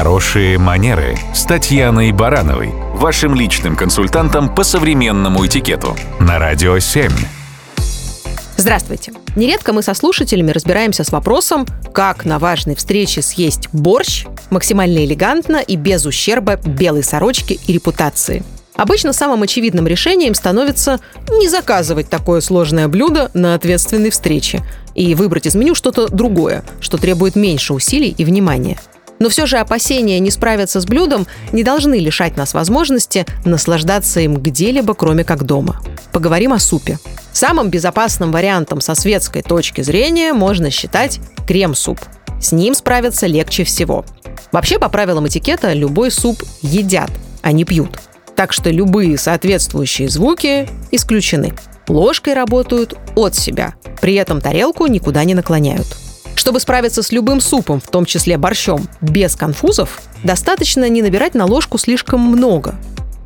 Хорошие манеры с Татьяной Барановой, вашим личным консультантом по современному этикету на Радио 7. Здравствуйте. Нередко мы со слушателями разбираемся с вопросом, как на важной встрече съесть борщ максимально элегантно и без ущерба белой сорочки и репутации. Обычно самым очевидным решением становится не заказывать такое сложное блюдо на ответственной встрече и выбрать из меню что-то другое, что требует меньше усилий и внимания. Но все же опасения не справиться с блюдом не должны лишать нас возможности наслаждаться им где-либо, кроме как дома. Поговорим о супе. Самым безопасным вариантом со светской точки зрения можно считать крем-суп. С ним справиться легче всего. Вообще, по правилам этикета, любой суп едят, а не пьют. Так что любые соответствующие звуки исключены. Ложкой работают от себя, при этом тарелку никуда не наклоняют. Чтобы справиться с любым супом, в том числе борщом, без конфузов, достаточно не набирать на ложку слишком много.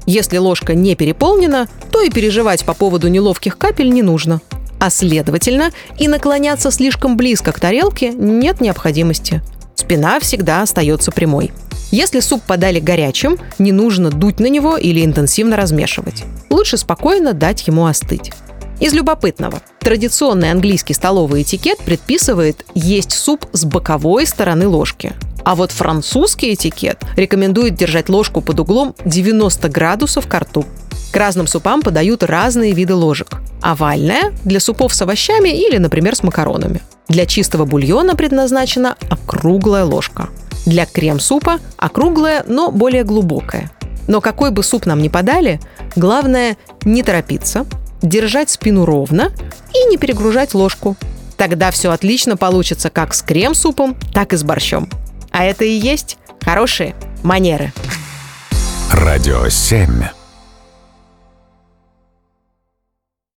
Если ложка не переполнена, то и переживать по поводу неловких капель не нужно. А следовательно, и наклоняться слишком близко к тарелке нет необходимости. Спина всегда остается прямой. Если суп подали горячим, не нужно дуть на него или интенсивно размешивать. Лучше спокойно дать ему остыть. Из любопытного. Традиционный английский столовый этикет предписывает есть суп с боковой стороны ложки. А вот французский этикет рекомендует держать ложку под углом 90 градусов к рту. К разным супам подают разные виды ложек. Овальная – для супов с овощами или, например, с макаронами. Для чистого бульона предназначена округлая ложка. Для крем-супа – округлая, но более глубокая. Но какой бы суп нам ни подали, главное – не торопиться – держать спину ровно и не перегружать ложку. Тогда все отлично получится как с крем-супом, так и с борщом. А это и есть хорошие манеры. Радио 7.